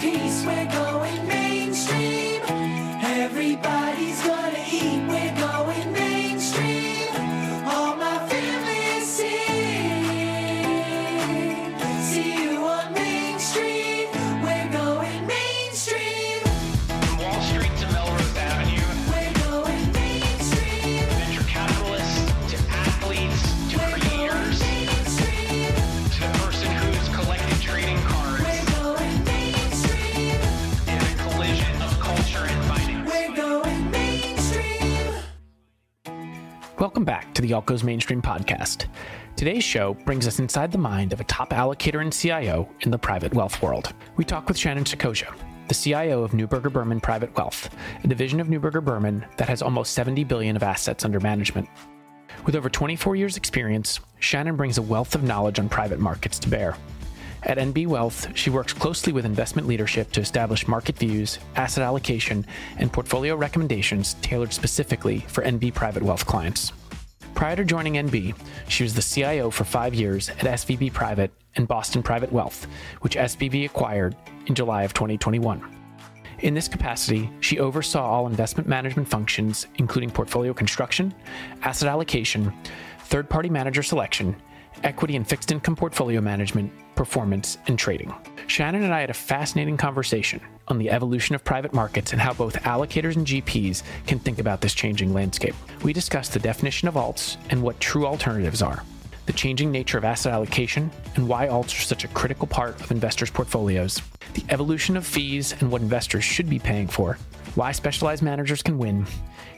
We're going back to the Alt Goes Mainstream podcast. Today's show brings us inside the mind of a top allocator and CIO in the private wealth world. We talk with Shannon Saccocia, the CIO of Neuberger Berman Private Wealth, a division of Neuberger Berman that has almost 70 billion of assets under management. With over 24 years' experience, Shannon brings a wealth of knowledge on private markets to bear. At NB Wealth, she works closely with investment leadership to establish market views, asset allocation, and portfolio recommendations tailored specifically for NB private wealth clients. Prior to joining NB, she was the CIO for five years at SVB Private and Boston Private Wealth, which SVB acquired in July of 2021. In this capacity, she oversaw all investment management functions, including portfolio construction, asset allocation, third party manager selection, equity and fixed income portfolio management, performance, and trading. Shannon and I had a fascinating conversation on the evolution of private markets and how both allocators and GPs can think about this changing landscape. We discussed the definition of alts and what true alternatives are, the changing nature of asset allocation, and why alts are such a critical part of investors' portfolios, the evolution of fees and what investors should be paying for, why specialized managers can win,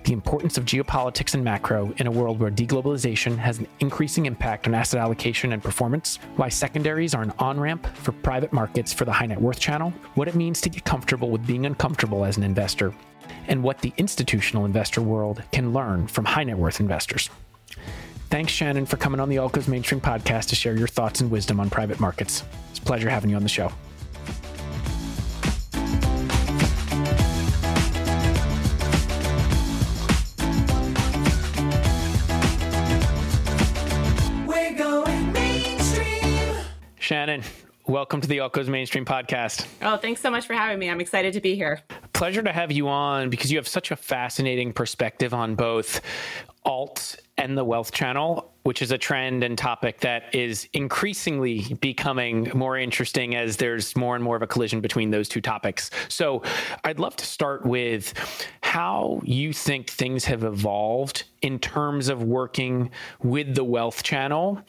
the importance of geopolitics and macro in a world where deglobalization has an increasing impact on asset allocation and performance, why secondaries are an on ramp for private markets for the high net worth channel, what it means to get comfortable with being uncomfortable as an investor, and what the institutional investor world can learn from high net worth investors. Thanks, Shannon, for coming on the Alt Goes Mainstream podcast to share your thoughts and wisdom on private markets. It's a pleasure having you on the show. Welcome to the Goes Mainstream podcast. Oh, thanks so much for having me. I'm excited to be here. Pleasure to have you on because you have such a fascinating perspective on both alt and the wealth channel, which is a trend and topic that is increasingly becoming more interesting as there's more and more of a collision between those two topics. So, I'd love to start with how you think things have evolved in terms of working with the wealth channel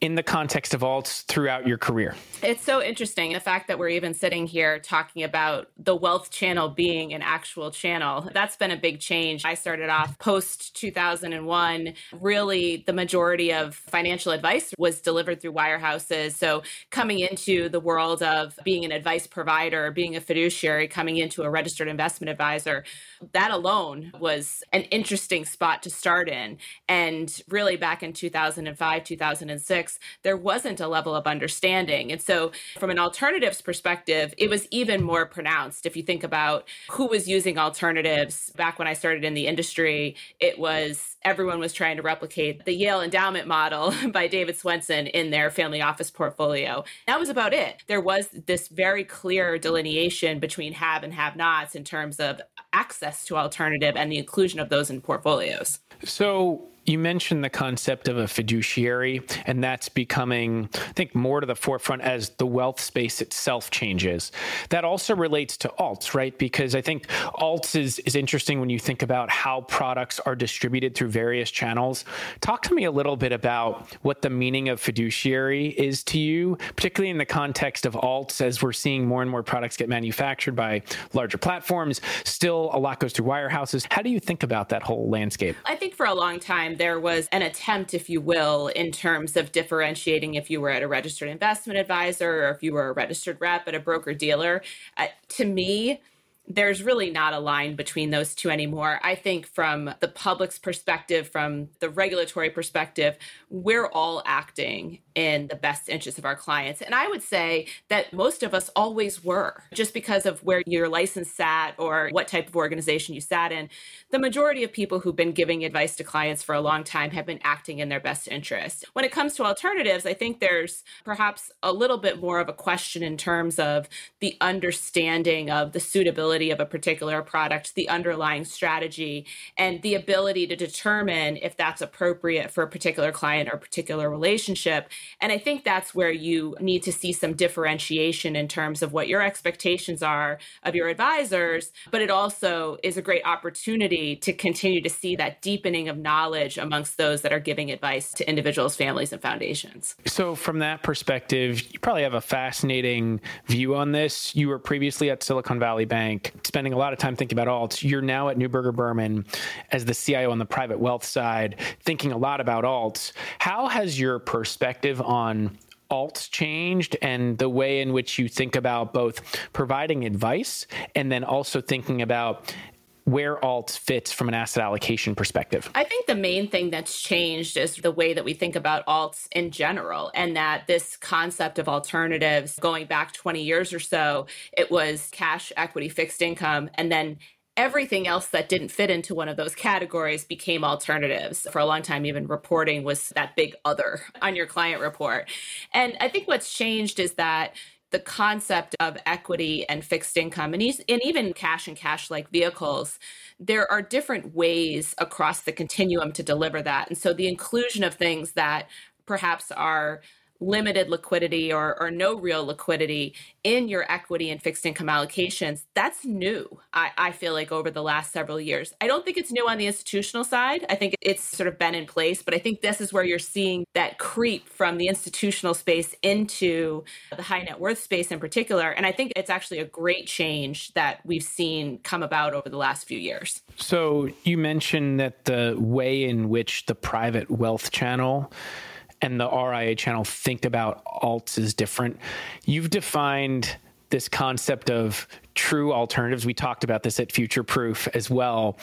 in the context of alts throughout your career. It's so interesting the fact that we're even sitting here talking about the wealth channel being an actual channel. That's been a big change. I started off post 2001. Really, the majority of financial advice was delivered through wirehouses. So, coming into the world of being an advice provider, being a fiduciary, coming into a registered investment advisor, that alone was an interesting spot to start in. And really, back in 2005, 2006, there wasn't a level of understanding. And so, from an alternatives perspective, it was even more pronounced. If you think about who was using alternatives back when I started in the industry, it was everyone was trying to replicate the Yale endowment model by David Swensen in their family office portfolio. That was about it. There was this very clear delineation between have and have nots in terms of access to alternative and the inclusion of those in portfolios. So you mentioned the concept of a fiduciary, and that's becoming, I think, more to the forefront as the wealth space itself changes. That also relates to alts, right? Because I think alts is, is interesting when you think about how products are distributed through various channels. Talk to me a little bit about what the meaning of fiduciary is to you, particularly in the context of alts, as we're seeing more and more products get manufactured by larger platforms. Still, a lot goes through wirehouses. How do you think about that whole landscape? I think for a long time, there was an attempt, if you will, in terms of differentiating if you were at a registered investment advisor or if you were a registered rep at a broker dealer. Uh, to me, there's really not a line between those two anymore. I think from the public's perspective, from the regulatory perspective, we're all acting in the best interest of our clients. And I would say that most of us always were, just because of where your license sat or what type of organization you sat in. The majority of people who've been giving advice to clients for a long time have been acting in their best interest. When it comes to alternatives, I think there's perhaps a little bit more of a question in terms of the understanding of the suitability of a particular product, the underlying strategy, and the ability to determine if that's appropriate for a particular client or particular relationship. And I think that's where you need to see some differentiation in terms of what your expectations are of your advisors, but it also is a great opportunity to continue to see that deepening of knowledge amongst those that are giving advice to individuals, families, and foundations. So, from that perspective, you probably have a fascinating view on this. You were previously at Silicon Valley Bank, spending a lot of time thinking about alts. You're now at Neuberger Berman as the CIO on the private wealth side, thinking a lot about alts. How has your perspective on alts changed and the way in which you think about both providing advice and then also thinking about where alt fits from an asset allocation perspective? I think the main thing that's changed is the way that we think about alts in general, and that this concept of alternatives going back 20 years or so, it was cash, equity, fixed income, and then everything else that didn't fit into one of those categories became alternatives. For a long time, even reporting was that big other on your client report. And I think what's changed is that the concept of equity and fixed income and, and even cash and cash like vehicles there are different ways across the continuum to deliver that. And so the inclusion of things that perhaps are limited liquidity or, or no real liquidity in your equity and fixed income allocations, that's new, I, I feel like, over the last several years. I don't think it's new on the institutional side. I think it's sort of been in place, but I think this is where you're seeing that creep from the institutional space into the high net worth space in particular. And I think it's actually a great change that we've seen come about over the last few years. So you mentioned that the way in which the private wealth channel and the RIA channel think about alts is different. You've defined this concept of true alternatives. We talked about this at Future Proof as well.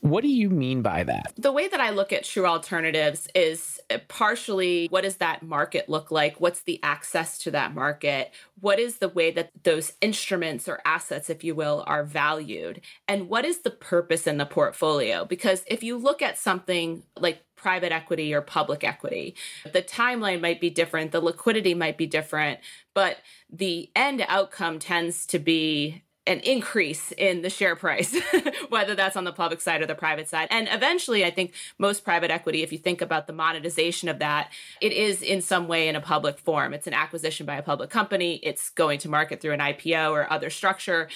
What do you mean by that? The way that I look at true alternatives is partially what does that market look like? What's the access to that market? What is the way that those instruments or assets, if you will, are valued? And what is the purpose in the portfolio? Because if you look at something like private equity or public equity. The timeline might be different, the liquidity might be different, but the end outcome tends to be an increase in the share price, whether that's on the public side or the private side. And eventually, I think most private equity, if you think about the monetization of that, it is in some way in a public form. It's an acquisition by a public company, it's going to market through an IPO or other structure.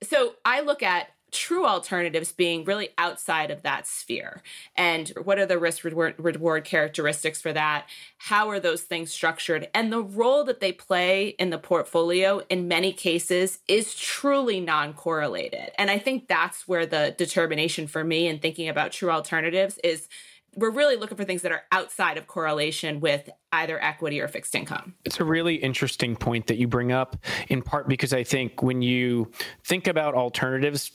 So I look at true alternatives being really outside of that sphere. And what are the risk reward, characteristics for that? How are those things structured? And the role that they play in the portfolio in many cases is truly non correlated. And I think that's where the determination for me in thinking about true alternatives is we're really looking for things that are outside of correlation with either equity or fixed income. It's a really interesting point that you bring up, in part because I think when you think about alternatives,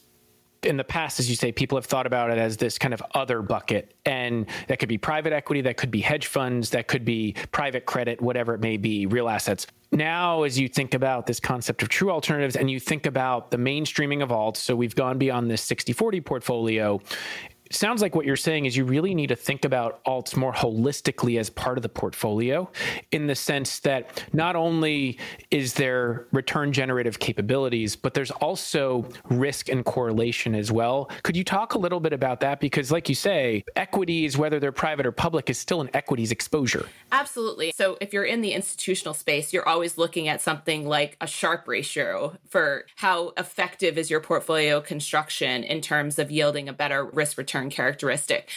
in the past, as you say, people have thought about it as this kind of other bucket. And that could be private equity, that could be hedge funds, that could be private credit, whatever it may be, real assets. Now, as you think about this concept of true alternatives and you think about the mainstreaming of alts, so we've gone beyond this 60 40 portfolio, sounds like what you're saying is you really need to think about alts more holistically as part of the portfolio in the sense that not only is there return generative capabilities, but there's also risk and correlation as well. Could you talk a little bit about that? Because, like you say, equities, whether they're private or public, is still an equities exposure. Absolutely. So, if you're in the institutional space, you're always looking at something like a Sharpe ratio for how effective is your portfolio construction in terms of yielding a better risk return return characteristic.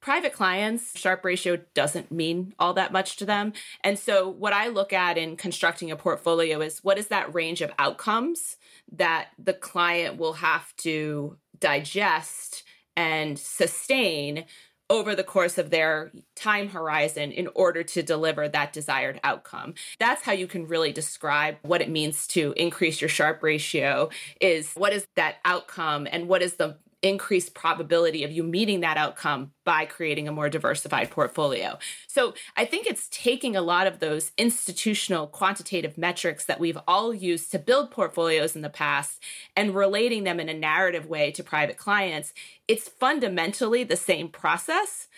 Private clients, Sharpe ratio doesn't mean all that much to them. And so, what I look at in constructing a portfolio is what is that range of outcomes that the client will have to digest and sustain over the course of their time horizon in order to deliver that desired outcome. That's how you can really describe what it means to increase your Sharpe ratio is what is that outcome and what is the increased probability of you meeting that outcome by creating a more diversified portfolio. So I think it's taking a lot of those institutional quantitative metrics that we've all used to build portfolios in the past and relating them in a narrative way to private clients. It's fundamentally the same process,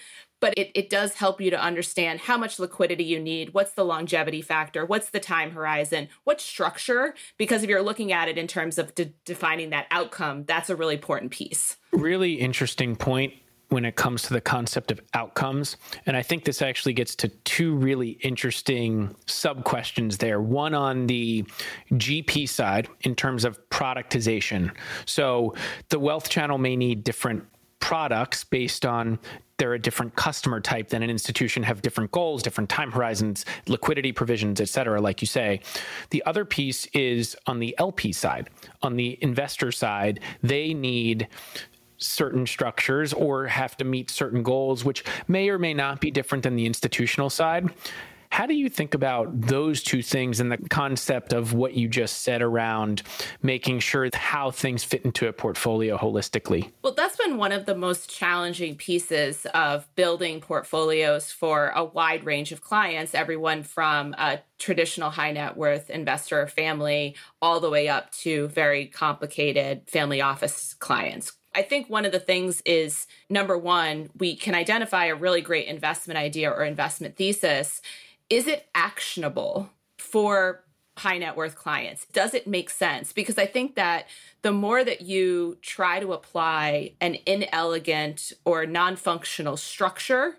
but it, it does help you to understand how much liquidity you need, what's the longevity factor, what's the time horizon, what structure, because if you're looking at it in terms of de- defining that outcome, that's a really important piece. Really interesting point when it comes to the concept of outcomes. And I think this actually gets to two really interesting sub questions there. One on the GP side in terms of productization. So the wealth channel may need different products based on they're a different customer type than an institution have different goals different time horizons liquidity provisions et cetera like you say. The other piece is on the lp side. On the investor side they need certain structures or have to meet certain goals which may or may not be different than the institutional side how do you think about those two things and the concept of what you just said around making sure how things fit into a portfolio holistically? Well, that's been one of the most challenging pieces of building portfolios for a wide range of clients, everyone from a traditional high net worth investor or family all the way up to very complicated family office clients. I think one of the things is number one, we can identify a really great investment idea or investment thesis is it actionable for high net worth clients? Does it make sense? Because I think that the more that you try to apply an inelegant or non functional structure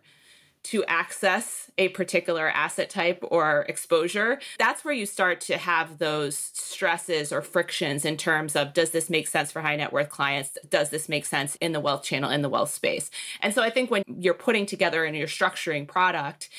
to access a particular asset type or exposure, that's where you start to have those stresses or frictions in terms of does this make sense for high net worth clients? Does this make sense in the wealth channel, in the wealth space? And so I think when you're putting together and you're structuring product,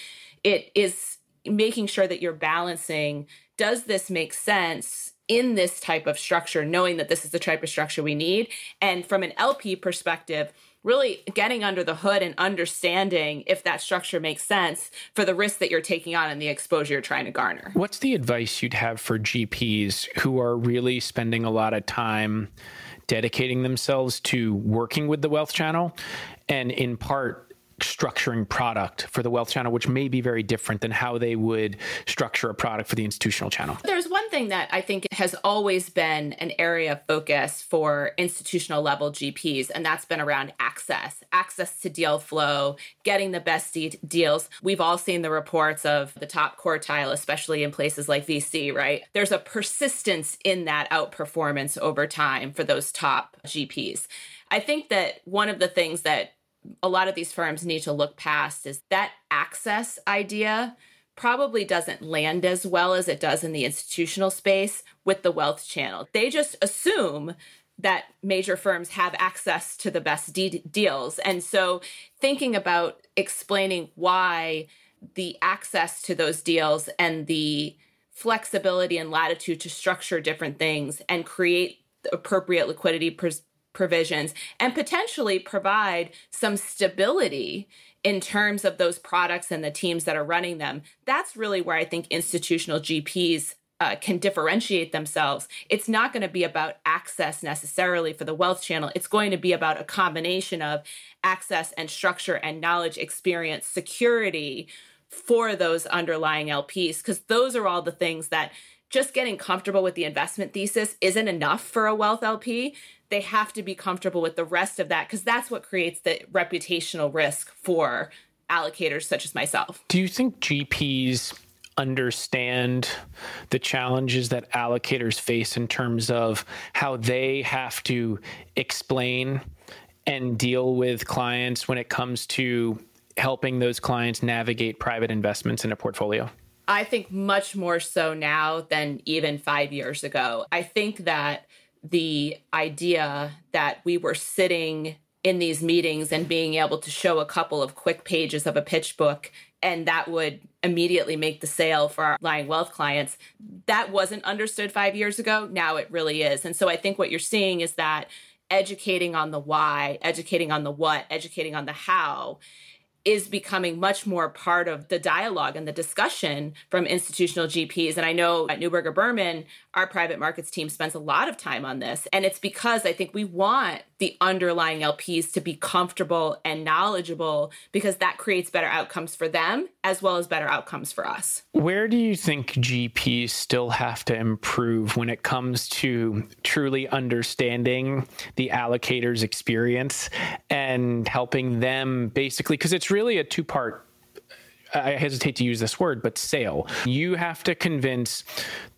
it is making sure that you're balancing does this make sense in this type of structure, knowing that this is the type of structure we need? And from an LP perspective, really getting under the hood and understanding if that structure makes sense for the risk that you're taking on and the exposure you're trying to garner. What's the advice you'd have for GPs who are really spending a lot of time dedicating themselves to working with the wealth channel and in part structuring product for the wealth channel, which may be very different than how they would structure a product for the institutional channel. There's one thing that I think has always been an area of focus for institutional level GPs, and that's been around access, access to deal flow, getting the best de- deals. We've all seen the reports of the top quartile, especially in places like VC, right? There's a persistence in that outperformance over time for those top GPs. I think that one of the things that a lot of these firms need to look past is that access idea probably doesn't land as well as it does in the institutional space with the wealth channel. They just assume that major firms have access to the best de- deals. And so thinking about explaining why the access to those deals and the flexibility and latitude to structure different things and create appropriate liquidity pres- provisions and potentially provide some stability in terms of those products and the teams that are running them. That's really where I think institutional GPs uh, can differentiate themselves. It's not going to be about access necessarily for the wealth channel. It's going to be about a combination of access and structure and knowledge, experience, security for those underlying LPs, because those are all the things that just getting comfortable with the investment thesis isn't enough for a wealth LP they have to be comfortable with the rest of that because that's what creates the reputational risk for allocators such as myself. Do you think GPs understand the challenges that allocators face in terms of how they have to explain and deal with clients when it comes to helping those clients navigate private investments in a portfolio? I think much more so now than even five years ago. I think that the idea that we were sitting in these meetings and being able to show a couple of quick pages of a pitch book and that would immediately make the sale for our lying wealth clients that wasn't understood 5 years ago now it really is and so i think what you're seeing is that educating on the why, educating on the what, educating on the how is becoming much more part of the dialogue and the discussion from institutional GPs. And I know at Neuberger Berman, our private markets team spends a lot of time on this. And it's because I think we want the underlying LPs to be comfortable and knowledgeable because that creates better outcomes for them as well as better outcomes for us. Where do you think GPs still have to improve when it comes to truly understanding the allocator's experience and helping them basically? Because it's really a two part I hesitate to use this word, but sale. You have to convince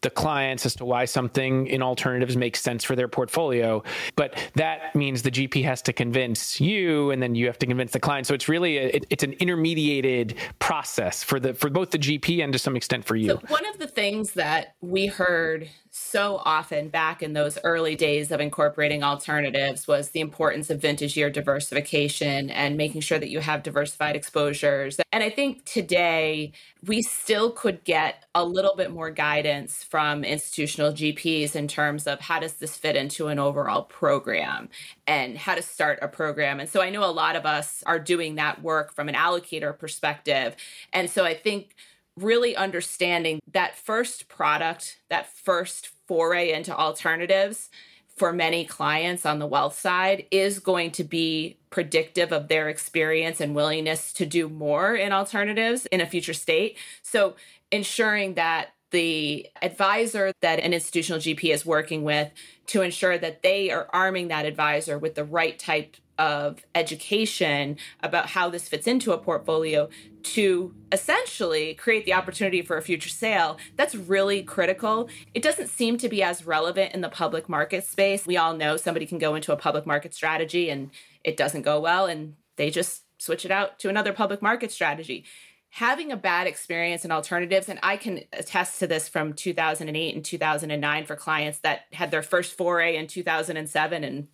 the clients as to why something in alternatives makes sense for their portfolio. But that means the GP has to convince you, and then you have to convince the client. So it's really a, it, it's an intermediated process for the for both the GP and to some extent for you. So one of the things that we heard so often back in those early days of incorporating alternatives was the importance of vintage year diversification and making sure that you have diversified exposures. And I think today we still could get a little bit more guidance from institutional GPs in terms of how does this fit into an overall program and how to start a program. And so I know a lot of us are doing that work from an allocator perspective. And so I think really understanding that first product, that first foray into alternatives for many clients on the wealth side is going to be predictive of their experience and willingness to do more in alternatives in a future state. So, ensuring that the advisor that an institutional GP is working with to ensure that they are arming that advisor with the right type of education about how this fits into a portfolio to essentially create the opportunity for a future sale. That's really critical. It doesn't seem to be as relevant in the public market space. We all know somebody can go into a public market strategy and it doesn't go well and they just switch it out to another public market strategy. Having a bad experience in alternatives and i can attest to this from 2008 and 2009 for clients that had their first foray in 2007 and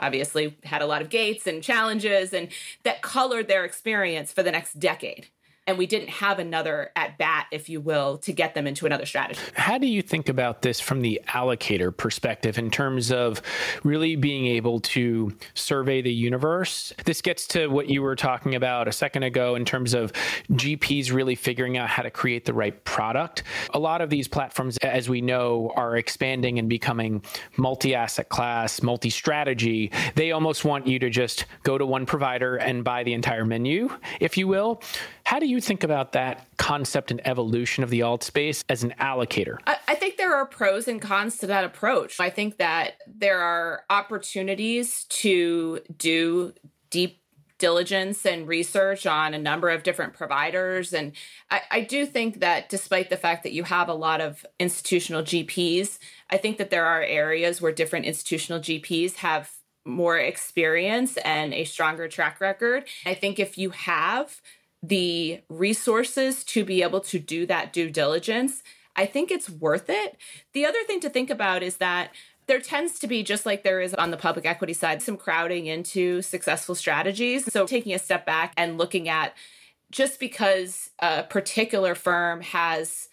obviously had a lot of gates and challenges and that colored their experience for the next decade and we didn't have another at bat, if you will, to get them into another strategy. How do you think about this from the allocator perspective in terms of really being able to survey the universe? This gets to what you were talking about a second ago in terms of GPs really figuring out how to create the right product. A lot of these platforms, as we know, are expanding and becoming multi asset class, multi strategy. They almost want you to just go to one provider and buy the entire menu, if you will. How do you think about that concept and evolution of the alt space as an allocator? I, I, think there are pros and cons to that approach. I think that there are opportunities to do deep diligence and research on a number of different providers. And I, I do think that despite the fact that you have a lot of institutional GPs, I think that there are areas where different institutional GPs have more experience and a stronger track record. I think if you have the resources to be able to do that due diligence, I think it's worth it. The other thing to think about is that there tends to be, just like there is on the public equity side, some crowding into successful strategies. So taking a step back and looking at just because a particular firm has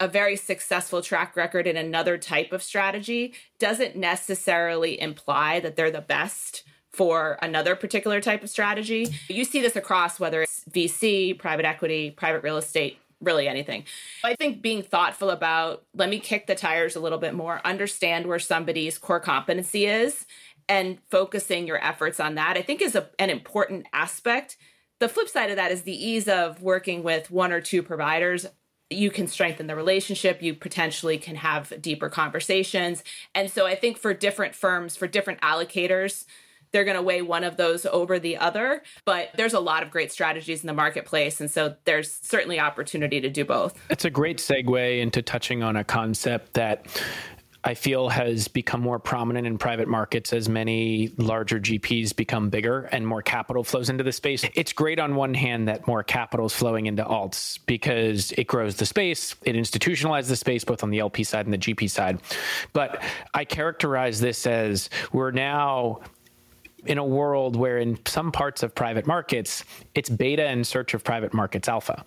a very successful track record in another type of strategy doesn't necessarily imply that they're the best for another particular type of strategy. You see this across whether it's VC, private equity, private real estate, really anything. I think being thoughtful about let me kick the tires a little bit more, understand where somebody's core competency is, and focusing your efforts on that, I think is a, an important aspect. The flip side of that is the ease of working with one or two providers. You can strengthen the relationship. You potentially can have deeper conversations. And so I think for different firms, for different allocators, they're going to weigh one of those over the other. But there's a lot of great strategies in the marketplace. And so there's certainly opportunity to do both. It's a great segue into touching on a concept that I feel has become more prominent in private markets as many larger GPs become bigger and more capital flows into the space. It's great on one hand that more capital is flowing into alts because it grows the space, it institutionalizes the space both on the LP side and the GP side. But I characterize this as we're now in a world where in some parts of private markets, it's beta in search of private markets alpha.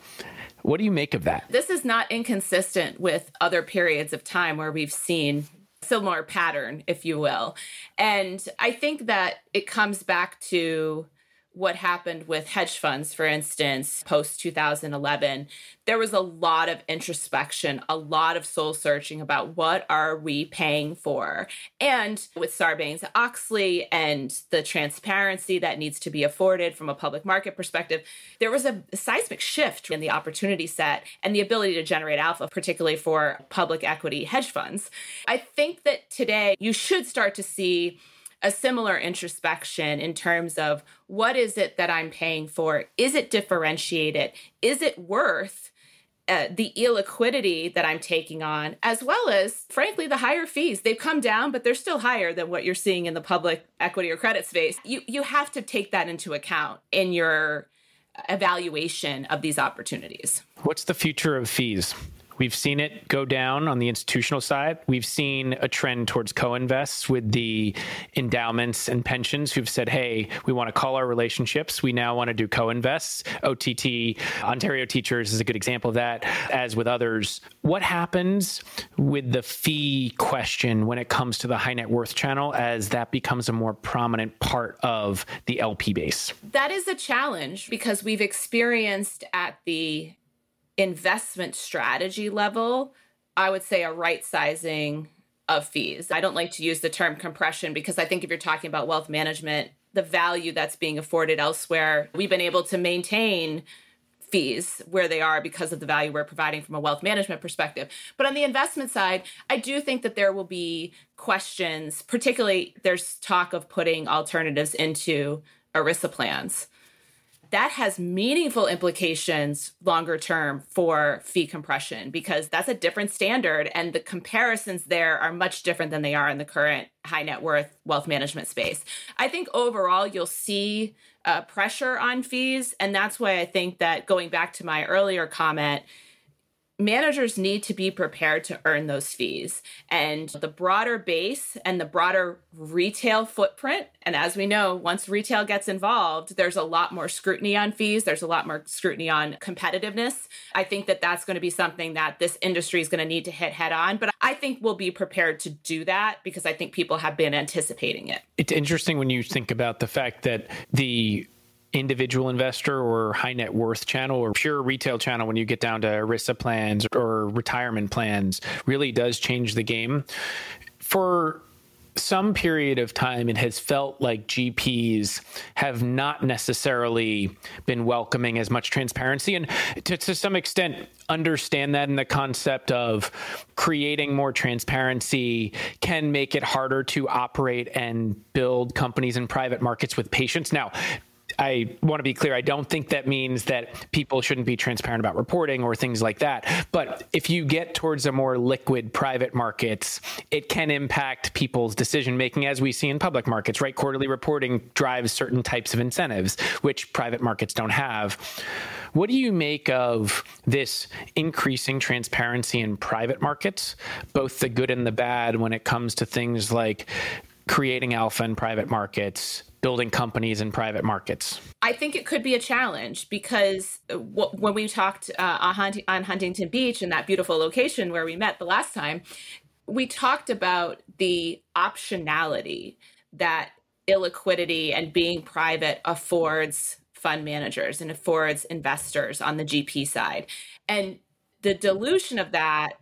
What do you make of that? This is not inconsistent with other periods of time where we've seen similar pattern, if you will. And I think that it comes back to what happened with hedge funds, for instance, post 2011, there was a lot of introspection, a lot of soul searching about what are we paying for. And with Sarbanes Oxley and the transparency that needs to be afforded from a public market perspective, there was a seismic shift in the opportunity set and the ability to generate alpha, particularly for public equity hedge funds. I think that today you should start to see a similar introspection in terms of what is it that I'm paying for? Is it differentiated? Is it worth uh, the illiquidity that I'm taking on, as well as, frankly, the higher fees. They've come down, but they're still higher than what you're seeing in the public equity or credit space. You you have to take that into account in your evaluation of these opportunities. What's the future of fees? We've seen it go down on the institutional side. We've seen a trend towards co invests with the endowments and pensions who've said, hey, we want to call our relationships. We now want to do co invests. OTT, Ontario Teachers is a good example of that, as with others. What happens with the fee question when it comes to the high net worth channel as that becomes a more prominent part of the LP base? That is a challenge because we've experienced at the investment strategy level, I would say a right sizing of fees. I don't like to use the term compression because I think if you're talking about wealth management, the value that's being afforded elsewhere, we've been able to maintain fees where they are because of the value we're providing from a wealth management perspective. But on the investment side, I do think that there will be questions, particularly there's talk of putting alternatives into ERISA plans that has meaningful implications longer term for fee compression because that's a different standard and the comparisons there are much different than they are in the current high net worth wealth management space. I think overall you'll see uh, pressure on fees and that's why I think that going back to my earlier comment managers need to be prepared to earn those fees. And the broader base and the broader retail footprint, and as we know, once retail gets involved, there's a lot more scrutiny on fees, there's a lot more scrutiny on competitiveness. I think that that's going to be something that this industry is going to need to hit head on, but I think we'll be prepared to do that because I think people have been anticipating it. It's interesting when you think about the fact that the individual investor or high net worth channel or pure retail channel when you get down to ERISA plans or retirement plans really does change the game. For some period of time, it has felt like GPs have not necessarily been welcoming as much transparency. And to, to, some extent, understand that in the concept of creating more transparency can make it harder to operate and build companies in private markets with patience. Now, I want to be clear. I don't think that means that people shouldn't be transparent about reporting or things like that. But if you get towards a more liquid private markets, it can impact people's decision making, as we see in public markets, right? Quarterly reporting drives certain types of incentives, which private markets don't have. What do you make of this increasing transparency in private markets, both the good and the bad, when it comes to things like creating alpha in private markets, building companies in private markets? I think it could be a challenge because w- when we talked uh, on Huntington Beach in that beautiful location where we met the last time, we talked about the optionality that illiquidity and being private affords fund managers and affords investors on the GP side. And the dilution of that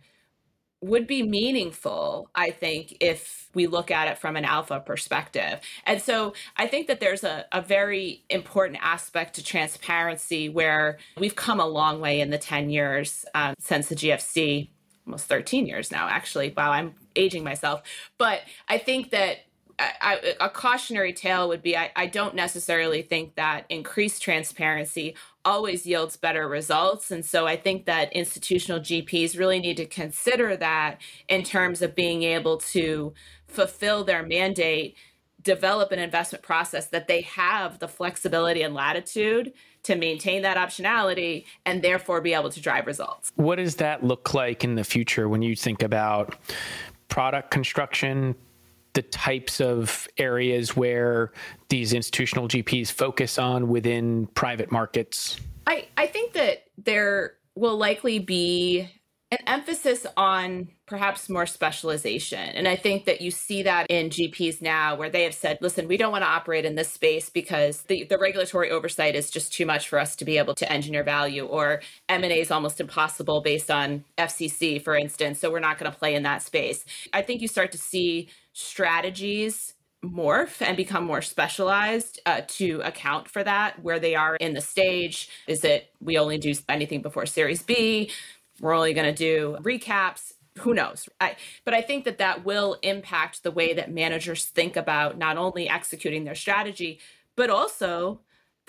would be meaningful, I think, if we look at it from an alpha perspective. And so I think that there's a, a very important aspect to transparency where we've come a long way in the 10 years um, since the GFC, almost 13 years now, actually. Wow, I'm aging myself. But I think that a cautionary tale would be I, I, don't necessarily think that increased transparency always yields better results. And so I think that institutional GPs really need to consider that in terms of being able to fulfill their mandate, develop an investment process that they have the flexibility and latitude to maintain that optionality and therefore be able to drive results. What does that look like in the future when you think about product construction, the types of areas where these institutional GPs focus on within private markets? I, I think that there will likely be an emphasis on perhaps more specialization. And I think that you see that in GPs now where they have said, listen, we don't want to operate in this space because the, the regulatory oversight is just too much for us to be able to engineer value or M&A is almost impossible based on FCC, for instance. So we're not going to play in that space. I think you start to see strategies morph and become more specialized uh, to account for that where they are in the stage. Is it we only do anything before series b? We're only going to do recaps? Who knows? I, but i think that that will impact the way that managers think about not only executing their strategy but also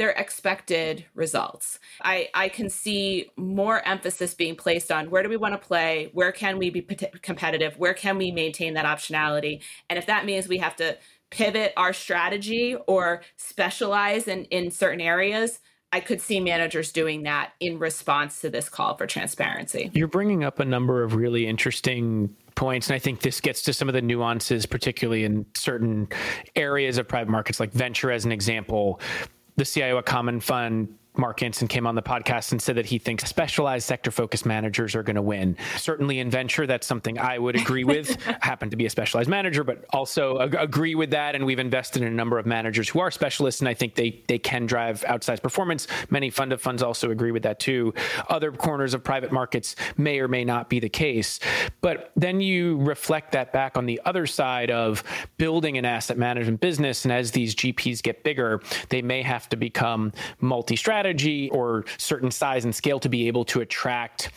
their expected results i i can see more emphasis being placed on where do we want to play where can we be competitive where can we maintain that optionality and if that means we have to pivot our strategy or specialize in in certain areas I could see managers doing that in response to this call for transparency. You're bringing up a number of really interesting points. And I think this gets to some of the nuances, particularly in certain areas of private markets, like venture, as an example. The CIO Commonfund Mark Anson came on the podcast and said that he thinks specialized sector focused managers are going to win. Certainly in venture, that's something I would agree with. I happen to be a specialized manager, but also ag- agree with that. And we've invested in a number of managers who are specialists, and I think they they can drive outsized performance. Many fund of funds also agree with that too. Other corners of private markets may or may not be the case. But then you reflect that back on the other side of building an asset management business, and as these GPs get bigger, they may have to become multi-strategy strategy or certain size and scale to be able to attract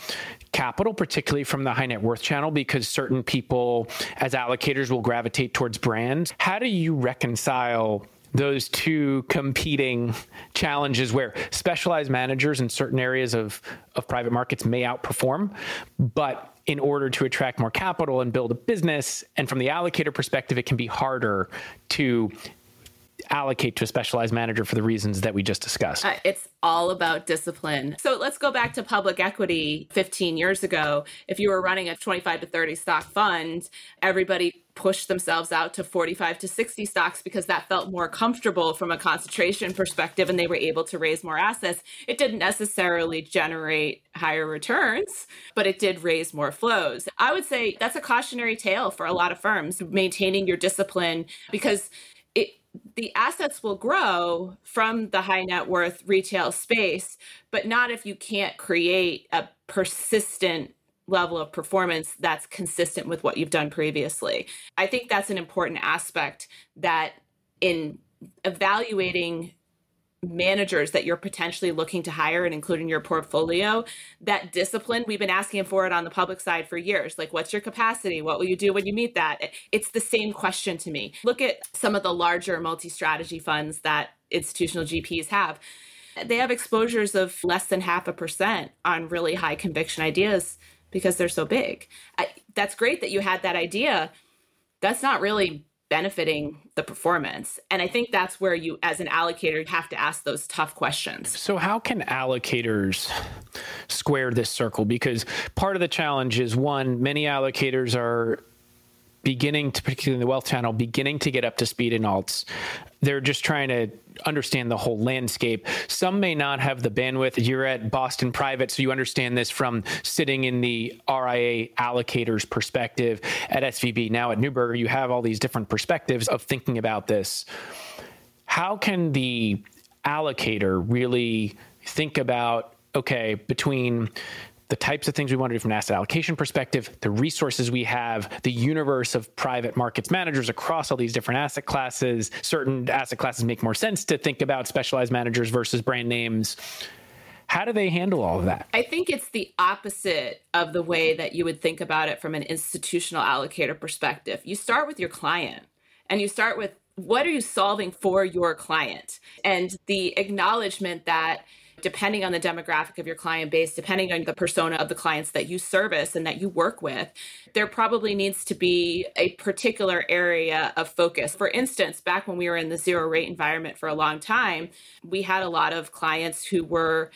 capital, particularly from the high net worth channel, because certain people as allocators will gravitate towards brands. How do you reconcile? those two competing challenges where specialized managers in certain areas of, of private markets may outperform, but in order to attract more capital and build a business, and from the allocator perspective, it can be harder to allocate to a specialized manager for the reasons that we just discussed? Uh, it's all about discipline. So let's go back to public equity 15 years ago. If you were running a 25 to 30 stock fund, everybody pushed themselves out to 45 to 60 stocks because that felt more comfortable from a concentration perspective and they were able to raise more assets. It didn't necessarily generate higher returns, but it did raise more flows. I would say that's a cautionary tale for a lot of firms, maintaining your discipline because the assets will grow from the high net worth retail space, but not if you can't create a persistent level of performance that's consistent with what you've done previously. I think that's an important aspect that in evaluating managers that you're potentially looking to hire and include in your portfolio that discipline we've been asking for it on the public side for years. Like what's your capacity? What will you do when you meet that? It's the same question to me. Look at some of the larger multi-strategy funds that institutional gps have. They have exposures of less than half a percent on really high conviction ideas because they're so big. I, that's great that you had that idea. That's not really benefiting the performance. And I think that's where you, as an allocator, have to ask those tough questions. So, how can allocators square this circle? Because part of the challenge is one, many allocators are beginning to, particularly in the wealth channel, beginning to get up to speed in alts. They're just trying to understand the whole landscape. Some may not have the bandwidth. You're at Boston Private, so you understand this from sitting in the RIA allocators perspective at SVB. Now at Neuberger, you have all these different perspectives of thinking about this. How can the allocator really think about okay, between the types of things we want to do from an asset allocation perspective, the resources we have, the universe of private markets managers across all these different asset classes. Certain asset classes make more sense to think about specialized managers versus brand names. How do they handle all of that? I think it's the opposite of the way that you would think about it from an institutional allocator perspective. You start with your client and you start with what are you solving for your client? And the acknowledgement that depending on the demographic of your client base, depending on the persona of the clients that you service and that you work with, there probably needs to be a particular area of focus. For instance, back when we were in the zero rate environment for a long time, we had a lot of clients who were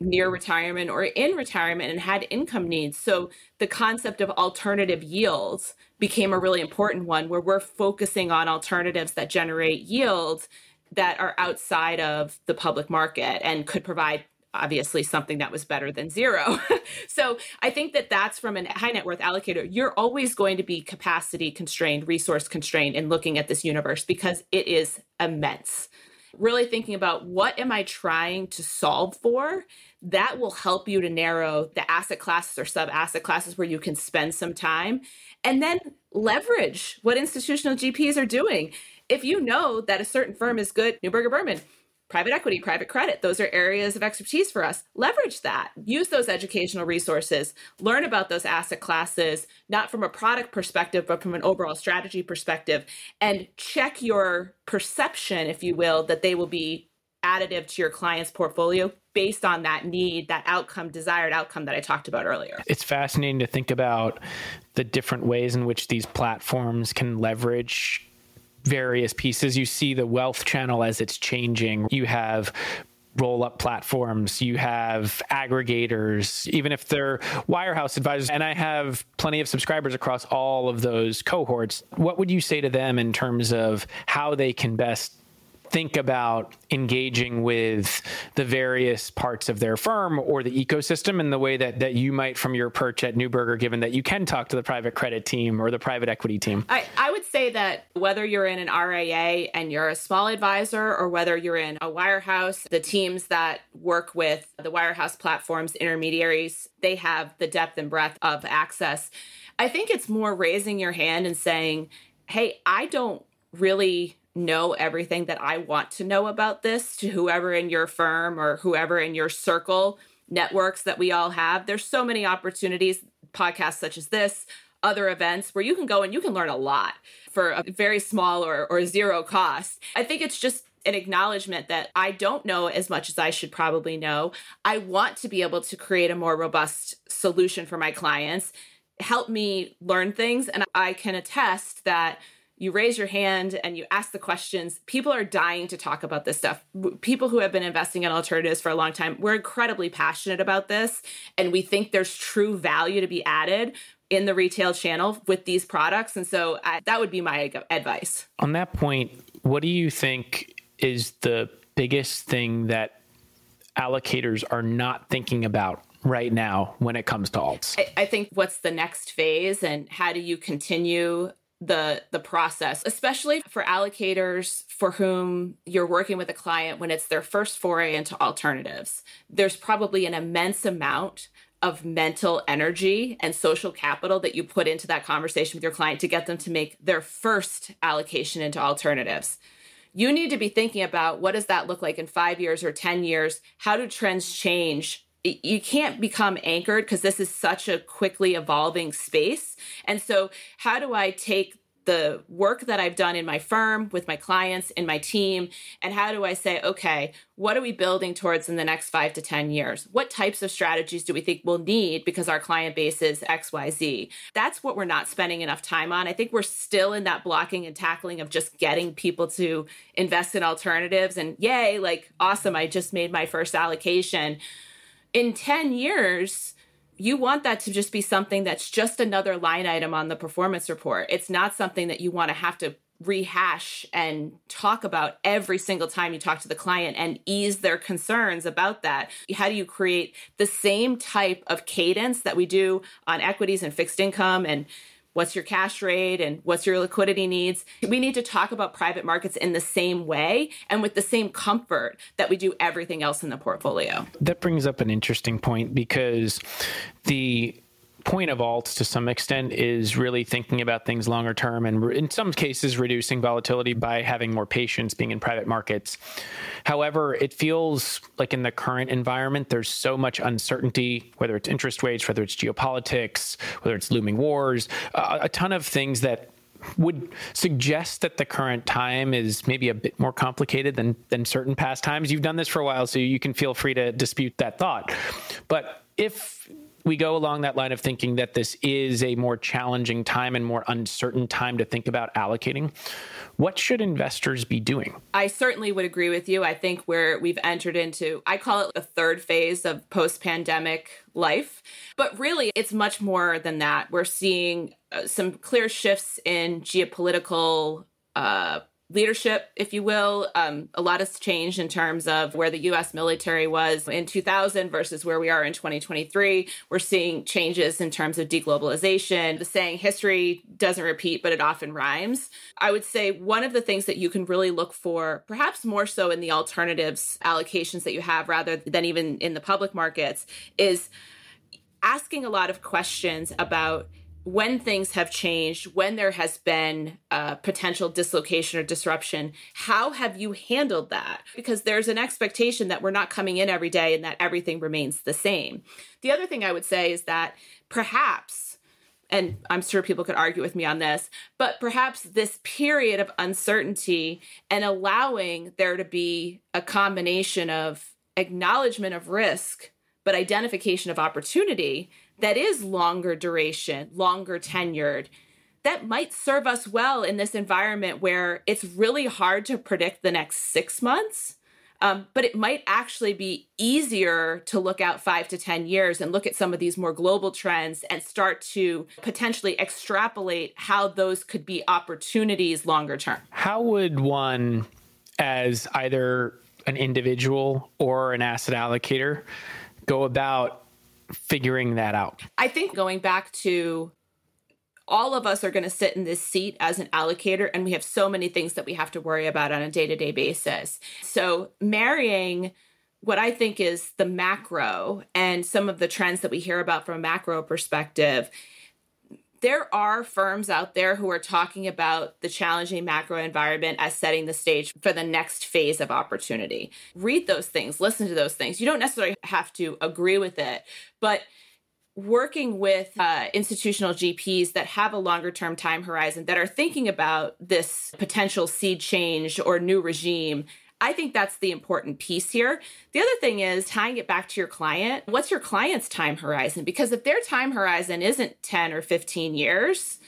near retirement or in retirement and had income needs. So the concept of alternative yields became a really important one where we're focusing on alternatives that generate yields that are outside of the public market and could provide obviously something that was better than zero. so I think that that's from a high net worth allocator. You're always going to be capacity constrained, resource constrained in looking at this universe because it is immense. Really thinking about what am I trying to solve for? That will help you to narrow the asset classes or sub asset classes where you can spend some time and then leverage what institutional GPs are doing. If you know that a certain firm is good, Neuberger Berman, private equity, private credit, those are areas of expertise for us. Leverage that. Use those educational resources. Learn about those asset classes, not from a product perspective, but from an overall strategy perspective. And check your perception, if you will, that they will be additive to your client's portfolio based on that need, that outcome, desired outcome that I talked about earlier. It's fascinating to think about the different ways in which these platforms can leverage various pieces. You see the wealth channel as it's changing. You have roll up platforms, you have aggregators, even if they're wirehouse advisors. And I have plenty of subscribers across all of those cohorts. What would you say to them in terms of how they can best think about engaging with the various parts of their firm or the ecosystem in the way that, that you might from your perch at Neuberger, given that you can talk to the private credit team or the private equity team? I, I would say that whether you're in an RIA and you're a small advisor or whether you're in a wirehouse, the teams that work with the wirehouse platforms, intermediaries, they have the depth and breadth of access. I think it's more raising your hand and saying, hey, I don't really know everything that I want to know about this to whoever in your firm or whoever in your circle networks that we all have. There's so many opportunities, podcasts such as this, other events where you can go and you can learn a lot for a very small or, or zero cost. I think it's just an acknowledgement that I don't know as much as I should probably know. I want to be able to create a more robust solution for my clients, help me learn things. And I can attest that you raise your hand and you ask the questions. People are dying to talk about this stuff. People who have been investing in alternatives for a long time, we're incredibly passionate about this. And we think there's true value to be added in the retail channel with these products. And so I, that would be my advice. On that point, what do you think is the biggest thing that allocators are not thinking about right now when it comes to alts? I, I, think what's the next phase and how do you continue the the process especially for allocators for whom you're working with a client when it's their first foray into alternatives. There's probably an immense amount of mental energy and social capital that you put into that conversation with your client to get them to make their first allocation into alternatives. You need to be thinking about what does that look like in 5 years or 10 years? How do trends change you can't become anchored because this is such a quickly evolving space. And so, how do I take the work that I've done in my firm with my clients in my team and how do I say okay what are we building towards in the next 5 to 10 years? What types of strategies do we think we'll need because our client base is XYZ that's what we're not spending enough time on. I think we're still in that blocking and tackling of just getting people to invest in alternatives and yay like awesome I just made my first allocation in 10 years, you want that to just be something that's just another line item on the performance report. It's not something that you want to have to rehash and talk about every single time you talk to the client and ease their concerns about that. How do you create the same type of cadence that we do on equities and fixed income and what's your cash rate and what's your liquidity needs. We need to talk about private markets in the same way and with the same comfort that we do everything else in the portfolio. That brings up an interesting point because the point of alts to some extent is really thinking about things longer term and in some cases reducing volatility by having more patience being in private markets. However, it feels like in the current environment, there's so much uncertainty, whether it's interest rates, whether it's geopolitics, whether it's looming wars, uh, a ton of things that would suggest that the current time is maybe a bit more complicated than than certain past times. You've done this for a while, so you can feel free to dispute that thought. But if we go along that line of thinking that this is a more challenging time and more uncertain time to think about allocating. What should investors be doing? I certainly would agree with you. I think where we've entered into, I call it the third phase of post pandemic life. But really, it's much more than that. We're seeing uh, some clear shifts in geopolitical uh, leadership, if you will. Um, a lot has changed in terms of where the US military was in 2000 versus where we are in 2023. We're seeing changes in terms of deglobalization. The saying history doesn't repeat, but it often rhymes. I would say one of the things that you can really look for, perhaps more so in the alternatives allocations that you have rather than even in the public markets, is asking a lot of questions about when things have changed, when there has been a potential dislocation or disruption, how have you handled that? Because there's an expectation that we're not coming in every day and that everything remains the same. The other thing I would say is that perhaps, and I'm sure people could argue with me on this, but perhaps this period of uncertainty and allowing there to be a combination of acknowledgement of risk, but identification of opportunity that is longer duration, longer tenured, that might serve us well in this environment where it's really hard to predict the next six months. Um, but it might actually be easier to look out five to 10 years and look at some of these more global trends and start to potentially extrapolate how those could be opportunities longer term. How would one, as either an individual or an asset allocator, go about figuring that out? I think going back to all of us are going to sit in this seat as an allocator, and we have so many things that we have to worry about on a day to day basis. So, marrying what I think is the macro and some of the trends that we hear about from a macro perspective there are firms out there who are talking about the challenging macro environment as setting the stage for the next phase of opportunity. Read those things, listen to those things. You don't necessarily have to agree with it, but working with uh, institutional GPs that have a longer term time horizon that are thinking about this potential seed change or new regime I think that's the important piece here. The other thing is tying it back to your client. What's your client's time horizon? Because if their time horizon isn't 10 or 15 years,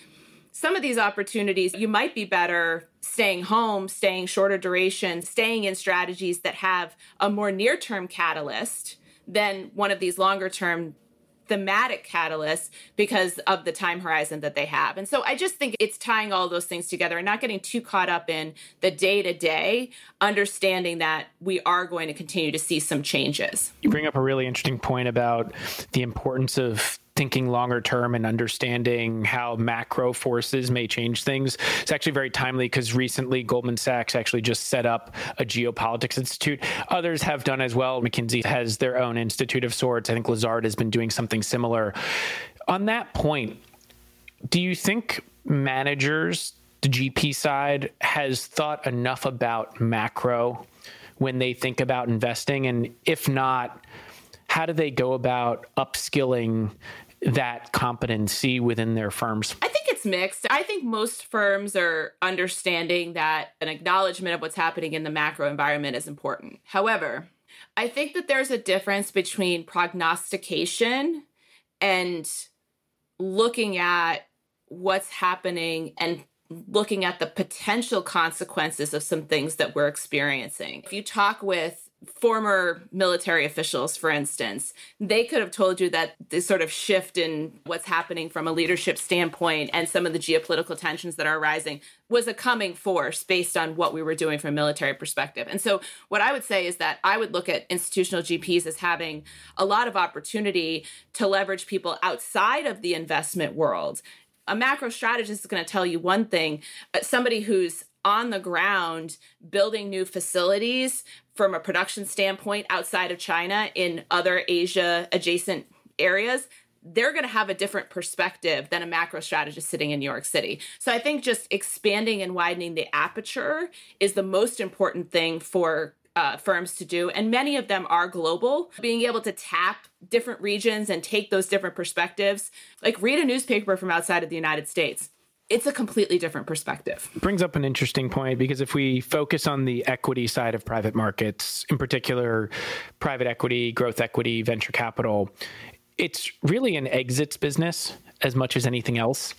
some of these opportunities, you might be better staying home, staying shorter duration, staying in strategies that have a more near term catalyst than one of these longer term thematic catalysts because of the time horizon that they have. And so I just think it's tying all those things together and not getting too caught up in the day to day, understanding that we are going to continue to see some changes. You bring up a really interesting point about the importance of thinking longer term and understanding how macro forces may change things. It's actually very timely because recently Goldman Sachs actually just set up a geopolitics institute. Others have done as well. McKinsey has their own institute of sorts. I think Lazard has been doing something similar. On that point, do you think managers, the GP side, has thought enough about macro when they think about investing? And if not, how do they go about upskilling that competency within their firms? I think it's mixed. I think most firms are understanding that an acknowledgement of what's happening in the macro environment is important. However, I think that there's a difference between prognostication and looking at what's happening and looking at the potential consequences of some things that we're experiencing. If you talk with former military officials, for instance, they could have told you that this sort of shift in what's happening from a leadership standpoint and some of the geopolitical tensions that are arising was a coming force based on what we were doing from a military perspective. And so, what I would say is that I would look at institutional GPs as having a lot of opportunity to leverage people outside of the investment world a macro strategist is going to tell you one thing. Somebody who's on the ground building new facilities from a production standpoint outside of China in other Asia adjacent areas, they're going to have a different perspective than a macro strategist sitting in New York City. So I think just expanding and widening the aperture is the most important thing for uh, firms to do. And many of them are global. Being able to tap different regions and take those different perspectives, like read a newspaper from outside of the United States it's a completely different perspective. Brings up an interesting point because if we focus on the equity side of private markets, in particular, private equity, growth equity, venture capital, it's really an exits business as much as anything else.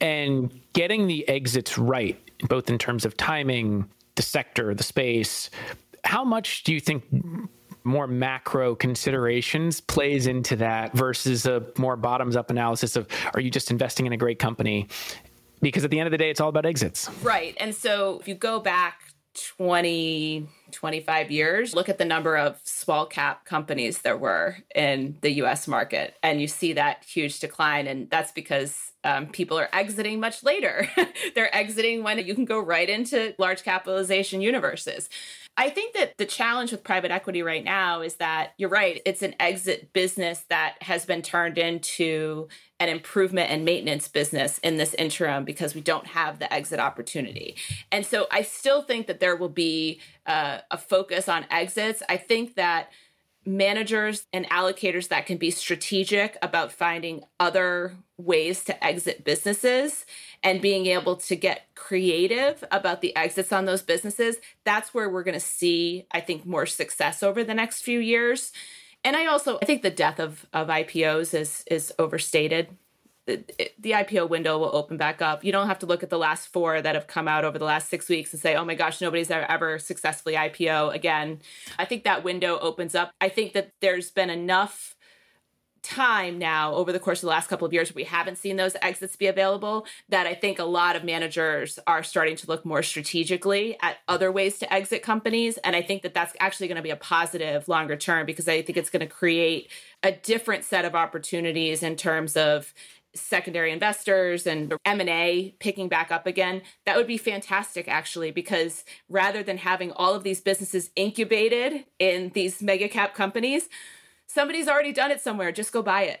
And getting the exits right, both in terms of timing, the sector, the space, how much do you think more macro considerations plays into that versus a more bottoms up analysis of are you just investing in a great company because at the end of the day, it's all about exits. Right. And so if you go back 20, 25 years, look at the number of small cap companies there were in the US market, and you see that huge decline. And that's because um, people are exiting much later. They're exiting when you can go right into large capitalization universes. I think that the challenge with private equity right now is that you're right, it's an exit business that has been turned into an improvement and maintenance business in this interim because we don't have the exit opportunity. And so I still think that there will be uh, a focus on exits. I think that managers and allocators that can be strategic about finding other ways to exit businesses and being able to get creative about the exits on those businesses that's where we're going to see i think more success over the next few years. And i also i think the death of of ipos is is overstated the IPO window will open back up. You don't have to look at the last four that have come out over the last six weeks and say, oh my gosh, nobody's ever, successfully IPO again. I think that window opens up. I think that there's been enough time now over the course of the last couple of years we haven't seen those exits be available that I think a lot of managers are starting to look more strategically at other ways to exit companies and I think that that's actually going to be a positive longer term because I think it's going to create a different set of opportunities in terms of secondary investors and M&A picking back up again, that would be fantastic actually because rather than having all of these businesses incubated in these mega cap companies, somebody's already done it somewhere, just go buy it.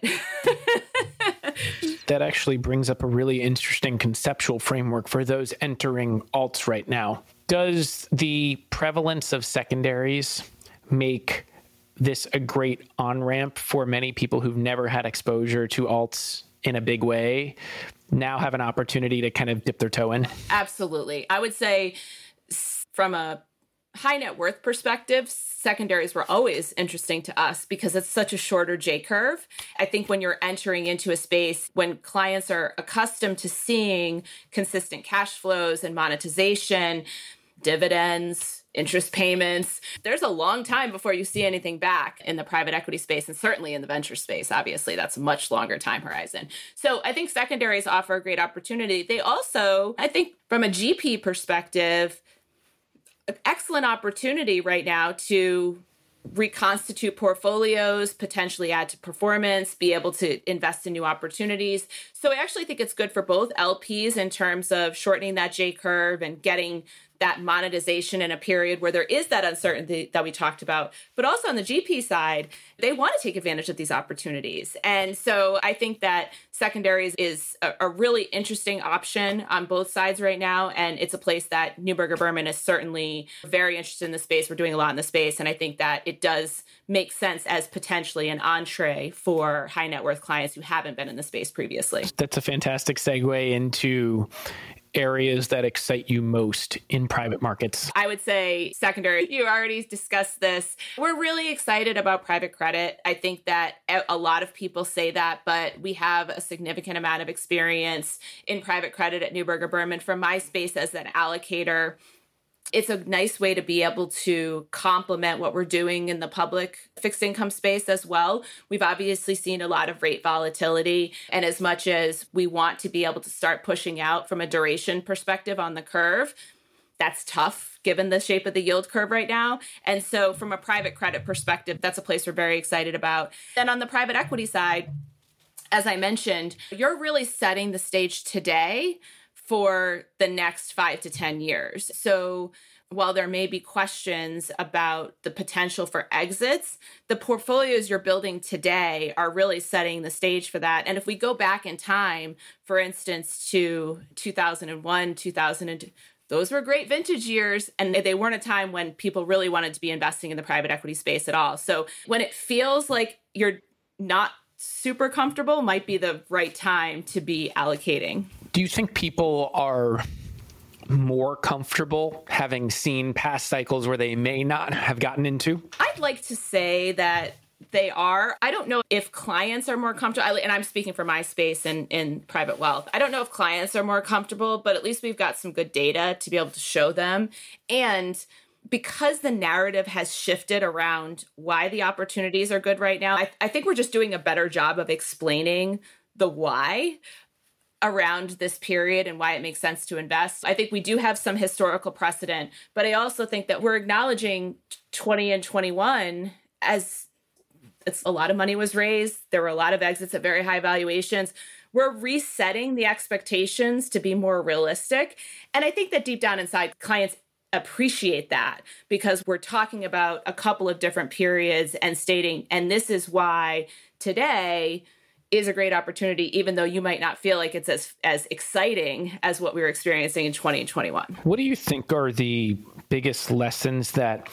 that actually brings up a really interesting conceptual framework for those entering alts right now. Does the prevalence of secondaries make this a great on ramp for many people who've never had exposure to alts in a big way now have an opportunity to kind of dip their toe in? Absolutely. I would say from a high net worth perspective, secondaries were always interesting to us because it's such a shorter J curve. I think when you're entering into a space when clients are accustomed to seeing consistent cash flows and monetization, dividends, interest payments. There's a long time before you see anything back in the private equity space and certainly in the venture space. Obviously, that's a much longer time horizon. So I think secondaries offer a great opportunity. They also, I think, from a GP perspective, excellent opportunity right now to reconstitute portfolios, potentially add to performance, be able to invest in new opportunities. So I actually think it's good for both LPs in terms of shortening that J curve and getting that monetization in a period where there is that uncertainty that we talked about. But also on the GP side, they want to take advantage of these opportunities. And so I think that secondaries is a, a really interesting option on both sides right now. And it's a place that Neuberger Berman is certainly very interested in the space. We're doing a lot in the space. And I think that it does make sense as potentially an entree for high net worth clients who haven't been in the space previously. That's a fantastic segue into areas that excite you most in private markets? I would say secondary. You already discussed this. We're really excited about private credit. I think that a lot of people say that, but we have a significant amount of experience in private credit at Neuberger Berman from my space as an allocator it's a nice way to be able to complement what we're doing in the public fixed income space as well. We've obviously seen a lot of rate volatility. And as much as we want to be able to start pushing out from a duration perspective on the curve, that's tough given the shape of the yield curve right now. And so, from a private credit perspective, that's a place we're very excited about. Then on the private equity side, as I mentioned, you're really setting the stage today for the next five to 10 years. So while there may be questions about the potential for exits, the portfolios you're building today are really setting the stage for that. And if we go back in time, for instance, to 2001, 2002, those were great vintage years and they weren't a time when people really wanted to be investing in the private equity space at all. So when it feels like you're not super comfortable might be the right time to be allocating. Do you think people are more comfortable having seen past cycles where they may not have gotten into? I'd like to say that they are. I don't know if clients are more comfortable, and I'm speaking for my space and in private wealth. I don't know if clients are more comfortable, but at least we've got some good data to be able to show them. And because the narrative has shifted around why the opportunities are good right now, I, I think we're just doing a better job of explaining the why around this period and why it makes sense to invest. I think we do have some historical precedent, but I also think that we're acknowledging 20 and 21 as it's a lot of money was raised. There were a lot of exits at very high valuations. We're resetting the expectations to be more realistic. And I think that deep down inside, clients appreciate that because we're talking about a couple of different periods and stating, and this is why today is a great opportunity, even though you might not feel like it's as as exciting as what we were experiencing in 2021. What do you think are the biggest lessons that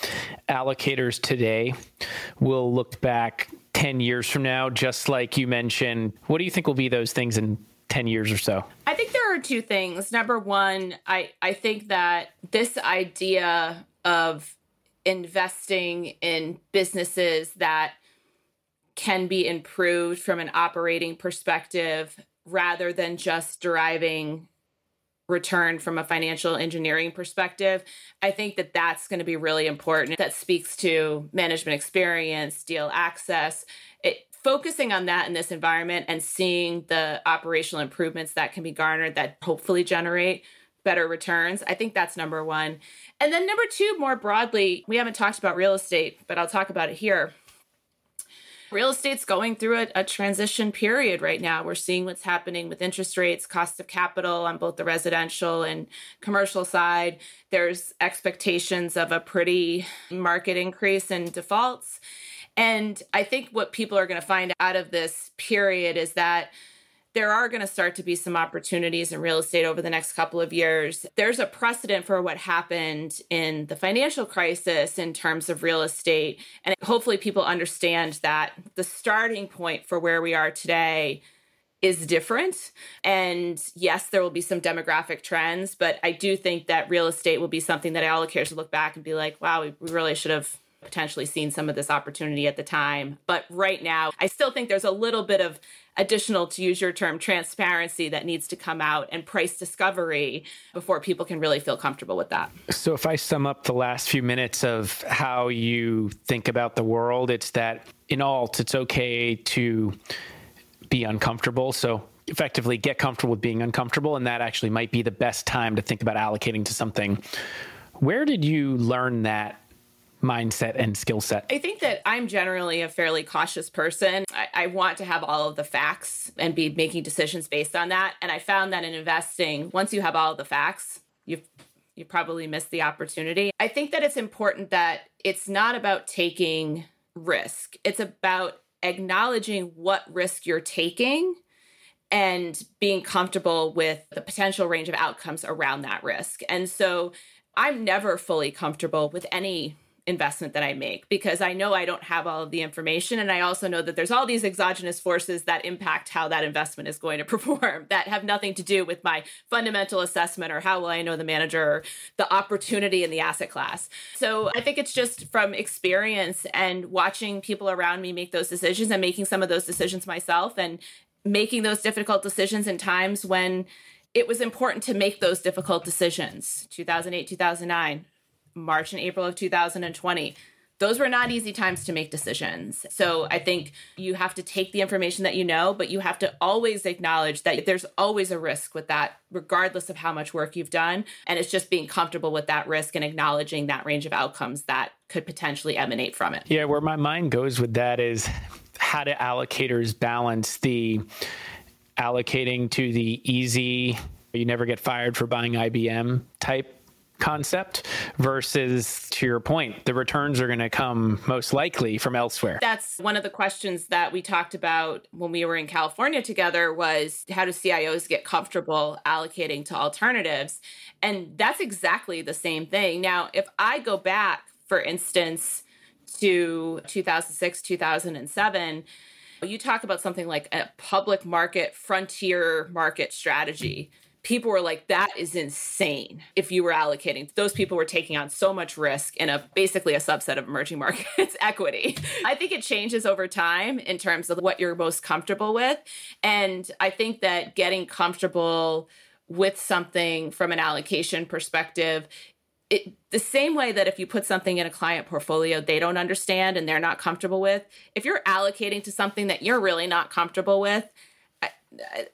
allocators today will look back 10 years from now, just like you mentioned? What do you think will be those things in 10 years or so? I think there are two things. Number one, I, I think that this idea of investing in businesses that can be improved from an operating perspective rather than just deriving return from a financial engineering perspective. I think that that's going to be really important. That speaks to management experience deal access. It focusing on that in this environment and seeing the operational improvements that can be garnered that hopefully generate better returns i think that's number one. And then number two more broadly we haven't talked about real estate but i'll talk about it here real estate's going through a, a, transition period right now. We're seeing what's happening with interest rates, cost of capital on both the residential and commercial side. There's expectations of a pretty market increase in defaults. And I think what people are going to find out of this period is that there are going to start to be some opportunities in real estate over the next couple of years. There's a precedent for what happened in the financial crisis in terms of real estate. And hopefully, people understand that the starting point for where we are today is different. And yes, there will be some demographic trends, but I do think that real estate will be something that allocators will look back and be like, wow, we really should have potentially seen some of this opportunity at the time. But right now, I still think there's a little bit of additional, to use your term, transparency that needs to come out and price discovery before people can really feel comfortable with that. So, if I sum up the last few minutes of how you think about the world, it's that in alt, it's okay to be uncomfortable. So, effectively get comfortable with being uncomfortable. And that actually might be the best time to think about allocating to something. Where did you learn that mindset and skill set? I think that I'm generally a fairly cautious person. I, I, want to have all of the facts and be making decisions based on that. And I found that in investing, once you have all of the facts, you've you probably missed the opportunity. I think that it's important that it's not about taking risk. It's about acknowledging what risk you're taking and being comfortable with the potential range of outcomes around that risk. And so I'm never fully comfortable with any investment that I make because I know I don't have all of the information. And I also know that there's all these exogenous forces that impact how that investment is going to perform that have nothing to do with my fundamental assessment or how well I know the manager or the opportunity in the asset class. So I think it's just from experience and watching people around me make those decisions and making some of those decisions myself and making those difficult decisions in times when it was important to make those difficult decisions 2008 2009 March and April of 2020 those were not easy times to make decisions. So I think you have to take the information that you know, but you have to always acknowledge that there's always a risk with that, regardless of how much work you've done. And it's just being comfortable with that risk and acknowledging that range of outcomes that could potentially emanate from it. Yeah, where my mind goes with that is how do allocators balance the allocating to the easy, you never get fired for buying IBM type concept versus to your point the returns are going to come most likely from elsewhere. That's one of the questions that we talked about when we were in california together was how do cios get comfortable allocating to alternatives? And that's exactly the same thing. Now if i go back for instance to 2006 2007 you talk about something like a public market frontier market strategy people were like, that is insane if you were allocating. Those people were taking on so much risk in a basically a subset of emerging markets equity. I think it changes over time in terms of what you're most comfortable with. And I think that getting comfortable with something from an allocation perspective it, the same way that if you put something in a client portfolio they don't understand and they're not comfortable with, if you're allocating to something that you're really not comfortable with,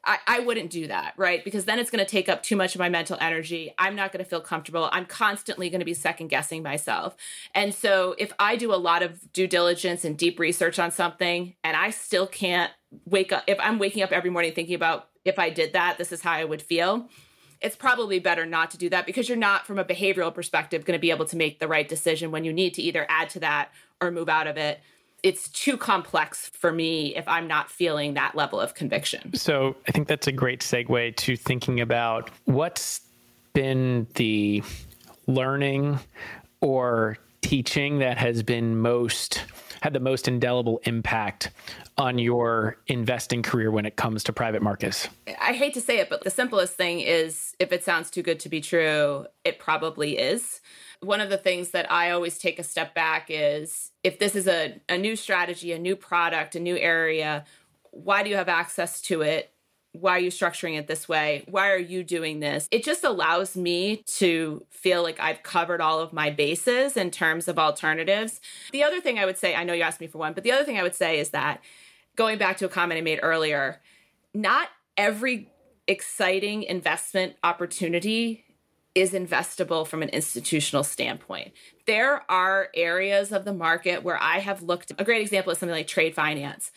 I, I wouldn't do that, right? Because then it's going to take up too much of my mental energy. I'm not going to feel comfortable. I'm constantly going to be second guessing myself. And so if I do a lot of due diligence and deep research on something and I still can't wake up, if I'm waking up every morning thinking about if I did that, this is how I would feel. It's probably better not to do that because you're not, from a behavioral perspective, going to be able to make the right decision when you need to either add to that or move out of it it's too complex for me if I'm not feeling that level of conviction. So I think that's a great segue to thinking about what's been the learning or teaching that has been most had the most indelible impact on your investing career when it comes to private markets? I hate to say it, but the simplest thing is if it sounds too good to be true, it probably is. One of the things that I always take a step back is if this is a, a new strategy, a new product, a new area, why do you have access to it? Why are you structuring it this way? Why are you doing this? It just allows me to feel like I've covered all of my bases in terms of alternatives. The other thing I would say, I know you asked me for one, but the other thing I would say is that going back to a comment I made earlier, not every exciting investment opportunity is investable from an institutional standpoint. There are areas of the market where I have looked, a great example is something like trade finance.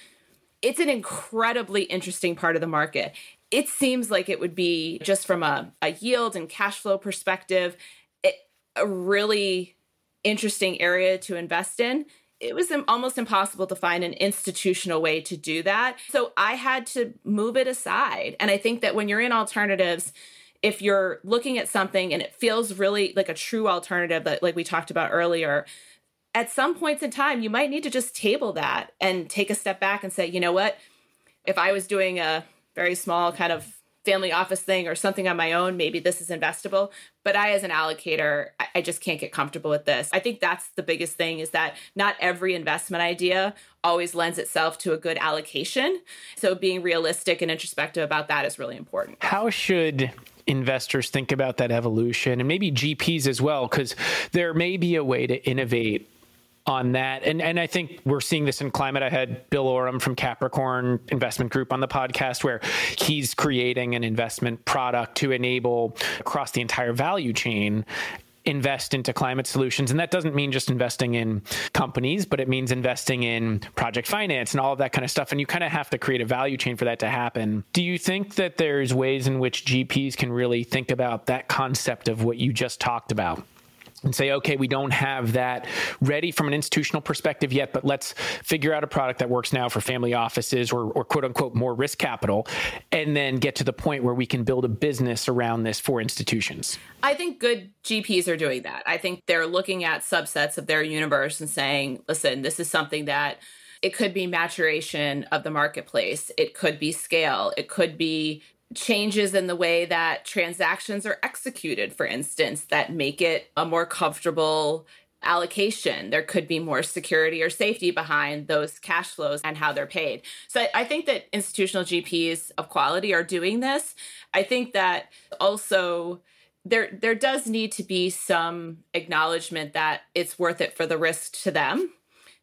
It's an incredibly interesting part of the market. It seems like it would be just from a, a yield and cash flow perspective, it, a really interesting area to invest in. It was almost impossible to find an institutional way to do that. So I had to move it aside. And I think that when you're in alternatives, if you're looking at something and it feels really like a true alternative that like we talked about earlier at some points in time you might need to just table that and take a step back and say you know what? If i was doing a very small kind of family office thing or something on my own maybe this is investable. But i as an allocator i just can't get comfortable with this. I think that's the biggest thing is that not every investment idea always lends itself to a good allocation. So being realistic and introspective about that is really important. How should investors think about that evolution and maybe GPs as well, because there may be a way to innovate on that. And and I think we're seeing this in climate. I had Bill Oram from Capricorn Investment Group on the podcast where he's creating an investment product to enable across the entire value chain invest into climate solutions. And that doesn't mean just investing in companies, but it means investing in project finance and all of that kind of stuff. And you kind of have to create a value chain for that to happen. Do you think that there's ways in which GPs can really think about that concept of what you just talked about? And say, okay, we don't have that ready from an institutional perspective yet, but let's figure out a product that works now for family offices or, or, quote unquote more risk capital, and then get to the point where we can build a business around this for institutions. I think good GPs are doing that. I think they're looking at subsets of their universe and saying, listen, this is something that it could be maturation of the marketplace. It could be scale. It could be changes in the way that transactions are executed, for instance, that make it a more comfortable allocation. There could be more security or safety behind those cash flows and how they're paid. So I think that institutional GPs of quality are doing this. I think that also there there does need to be some acknowledgement that it's worth it for the risk to them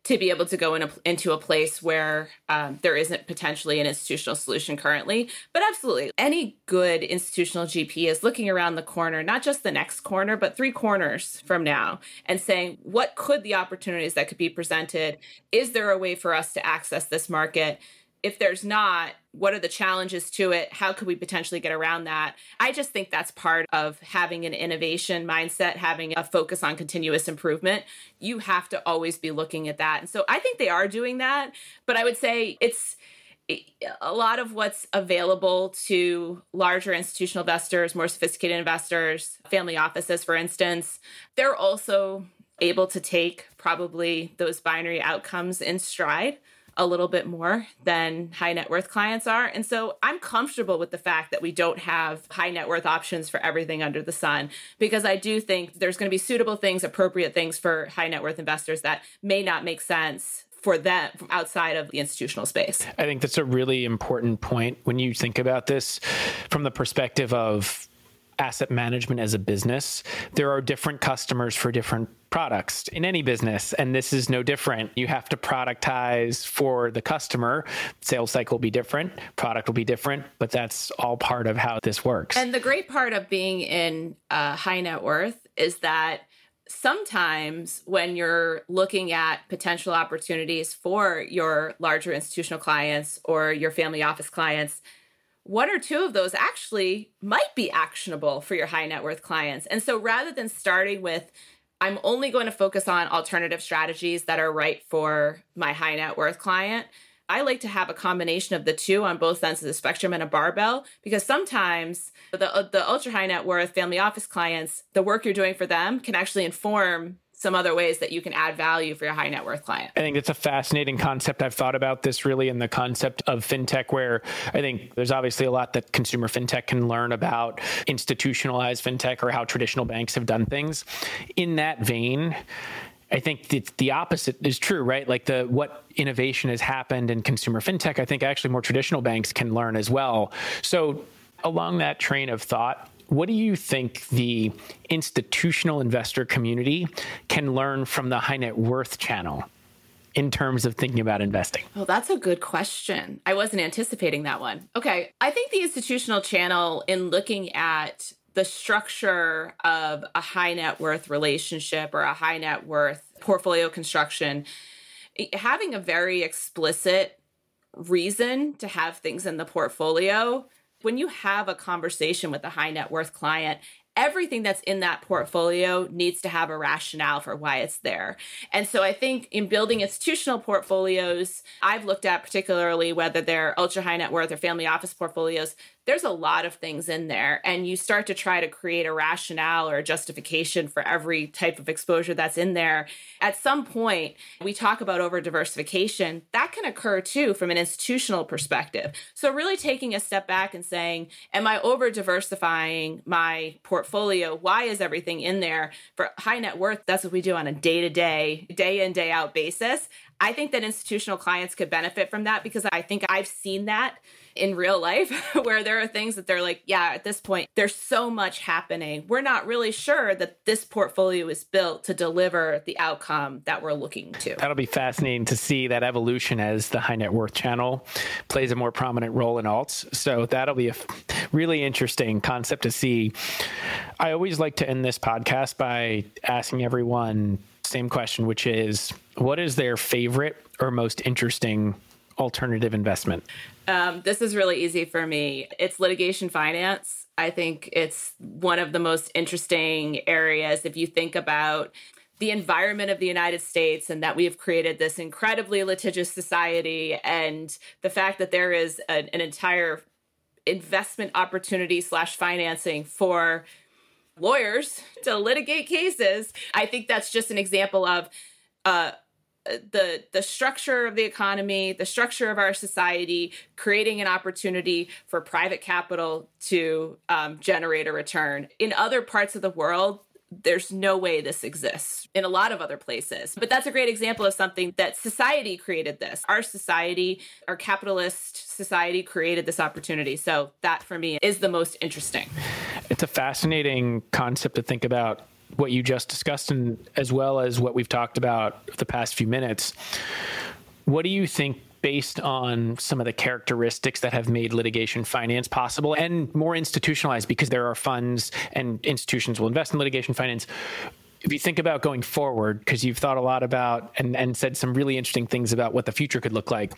to be able to go in a, into a place where um, there isn't potentially an institutional solution currently. But absolutely, any good institutional GP is looking around the corner, not just the next corner, but three corners from now, and saying, what could the opportunities that could be presented? Is there a way for us to access this market? If there's not, what are the challenges to it? How could we potentially get around that? I just think that's part of having an innovation mindset, having a focus on continuous improvement. You have to always be looking at that. And so I think they are doing that, but I would say it's a lot of what's available to larger institutional investors, more sophisticated investors, family offices, for instance, they're also able to take probably those binary outcomes in stride a little bit more than high net worth clients are. And so I'm comfortable with the fact that we don't have high net worth options for everything under the sun because I do think there's going to be suitable things, appropriate things for high net worth investors that may not make sense for them outside of the institutional space. I think that's a really important point when you think about this from the perspective of asset management as a business, there are different customers for different products in any business and this is no different. You have to productize for the customer. Sales cycle will be different product will be different but that's all part of how this works. And the great part of being in uh, high net worth is that sometimes when you're looking at potential opportunities for your larger institutional clients or your family office clients, one or two of those actually might be actionable for your high net worth clients. And so rather than starting with, I'm only going to focus on alternative strategies that are right for my high net worth client. I like to have a combination of the two on both ends of the spectrum and a barbell because sometimes the the ultra high net worth family office clients, the work you're doing for them can actually inform some other ways that you can add value for your high net worth client. I think it's a fascinating concept. I've thought about this really in the concept of fintech, where I think there's obviously a lot that consumer fintech can learn about institutionalized fintech or how traditional banks have done things. In that vein, I think the, the opposite is true, right? Like the what innovation has happened in consumer fintech, I think actually more traditional banks can learn as well. So along that train of thought, what do you think the institutional investor community can learn from the high net worth channel in terms of thinking about investing? Oh, that's a good question. I wasn't anticipating that one. Okay. I think the institutional channel, in looking at the structure of a high net worth relationship or a high net worth portfolio construction, having a very explicit reason to have things in the portfolio, when you have a conversation with a high net worth client, everything that's in that portfolio needs to have a rationale for why it's there. And so I think in building institutional portfolios, I've looked at particularly whether they're ultra high net worth or family office portfolios, there's a lot of things in there. And you start to try to create a rationale or a justification for every type of exposure that's in there. At some point, we talk about over diversification. That can occur too from an institutional perspective. So, really taking a step back and saying, Am I over diversifying my portfolio? Why is everything in there? For high net worth, that's what we do on a day to day, day in, day out basis. I think that institutional clients could benefit from that because I think I've seen that in real life where there are things that they're like, yeah, at this point, there's so much happening. We're not really sure that this portfolio is built to deliver the outcome that we're looking to. That'll be fascinating to see that evolution as the high net worth channel plays a more prominent role in alts. So that'll be a really interesting concept to see. I always like to end this podcast by asking everyone same question, which is what is their favorite or most interesting alternative investment? Um, this is really easy for me. It's litigation finance. I think it's one of the most interesting areas if you think about the environment of the United States and that we have created this incredibly litigious society and the fact that there is an, an entire investment opportunity slash financing for lawyers to litigate cases. I think that's just an example of uh, the the structure of the economy, the structure of our society, creating an opportunity for private capital to um, generate a return. In other parts of the world, there's no way this exists in a lot of other places. But that's a great example of something that society created this. Our society, our capitalist society created this opportunity. So that for me is the most interesting. It's a fascinating concept to think about what you just discussed and as well as what we've talked about the past few minutes. What do you think based on some of the characteristics that have made litigation finance possible and more institutionalized because there are funds and institutions will invest in litigation finance if you think about going forward, because you've thought a lot about and, and said some really interesting things about what the future could look like,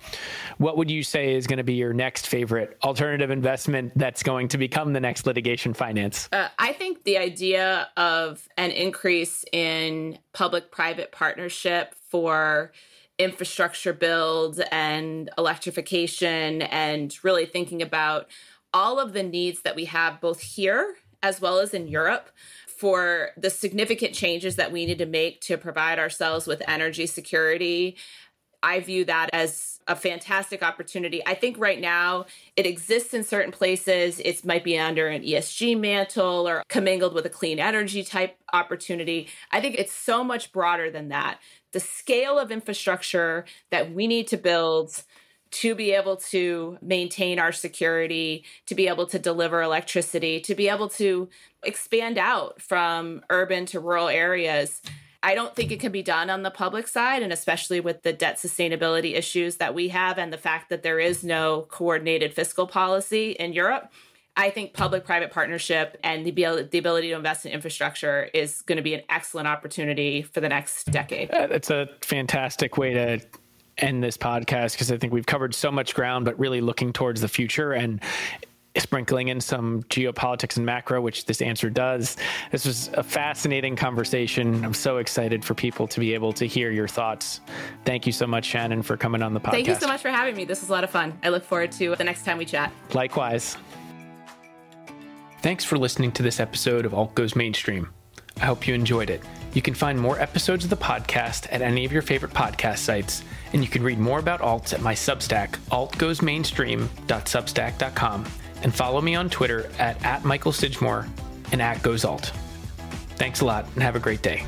what would you say is going to be your next favorite alternative investment that's going to become the next litigation finance? Uh, I think the idea of an increase in public private partnership for infrastructure build and electrification and really thinking about all of the needs that we have both here as well as in Europe for the significant changes that we need to make to provide ourselves with energy security. I view that as a fantastic opportunity. I think right now it exists in certain places. It might be under an ESG mantle or commingled with a clean energy type opportunity. I think it's so much broader than that. The scale of infrastructure that we need to build to be able to maintain our security, to be able to deliver electricity, to be able to expand out from urban to rural areas. I don't think it can be done on the public side, and especially with the debt sustainability issues that we have and the fact that there is no coordinated fiscal policy in Europe. I think public private partnership and the, the ability to invest in infrastructure is going to be an excellent opportunity for the next decade. Uh, that's a fantastic way to end this podcast because I think we've covered so much ground, but really looking towards the future and sprinkling in some geopolitics and macro, which this answer does. This was a fascinating conversation. I'm so excited for people to be able to hear your thoughts. Thank you so much, Shannon, for coming on the podcast. Thank you so much for having me. This was a lot of fun. I look forward to the next time we chat. Likewise. Thanks for listening to this episode of Alt Goes Mainstream. I hope you enjoyed it. You can find more episodes of the podcast at any of your favorite podcast sites, and you can read more about alts at my Substack, altgoesmainstream.substack.com, and follow me on Twitter at, at Michael Sidgmore and at GoesAlt. Thanks a lot and have a great day.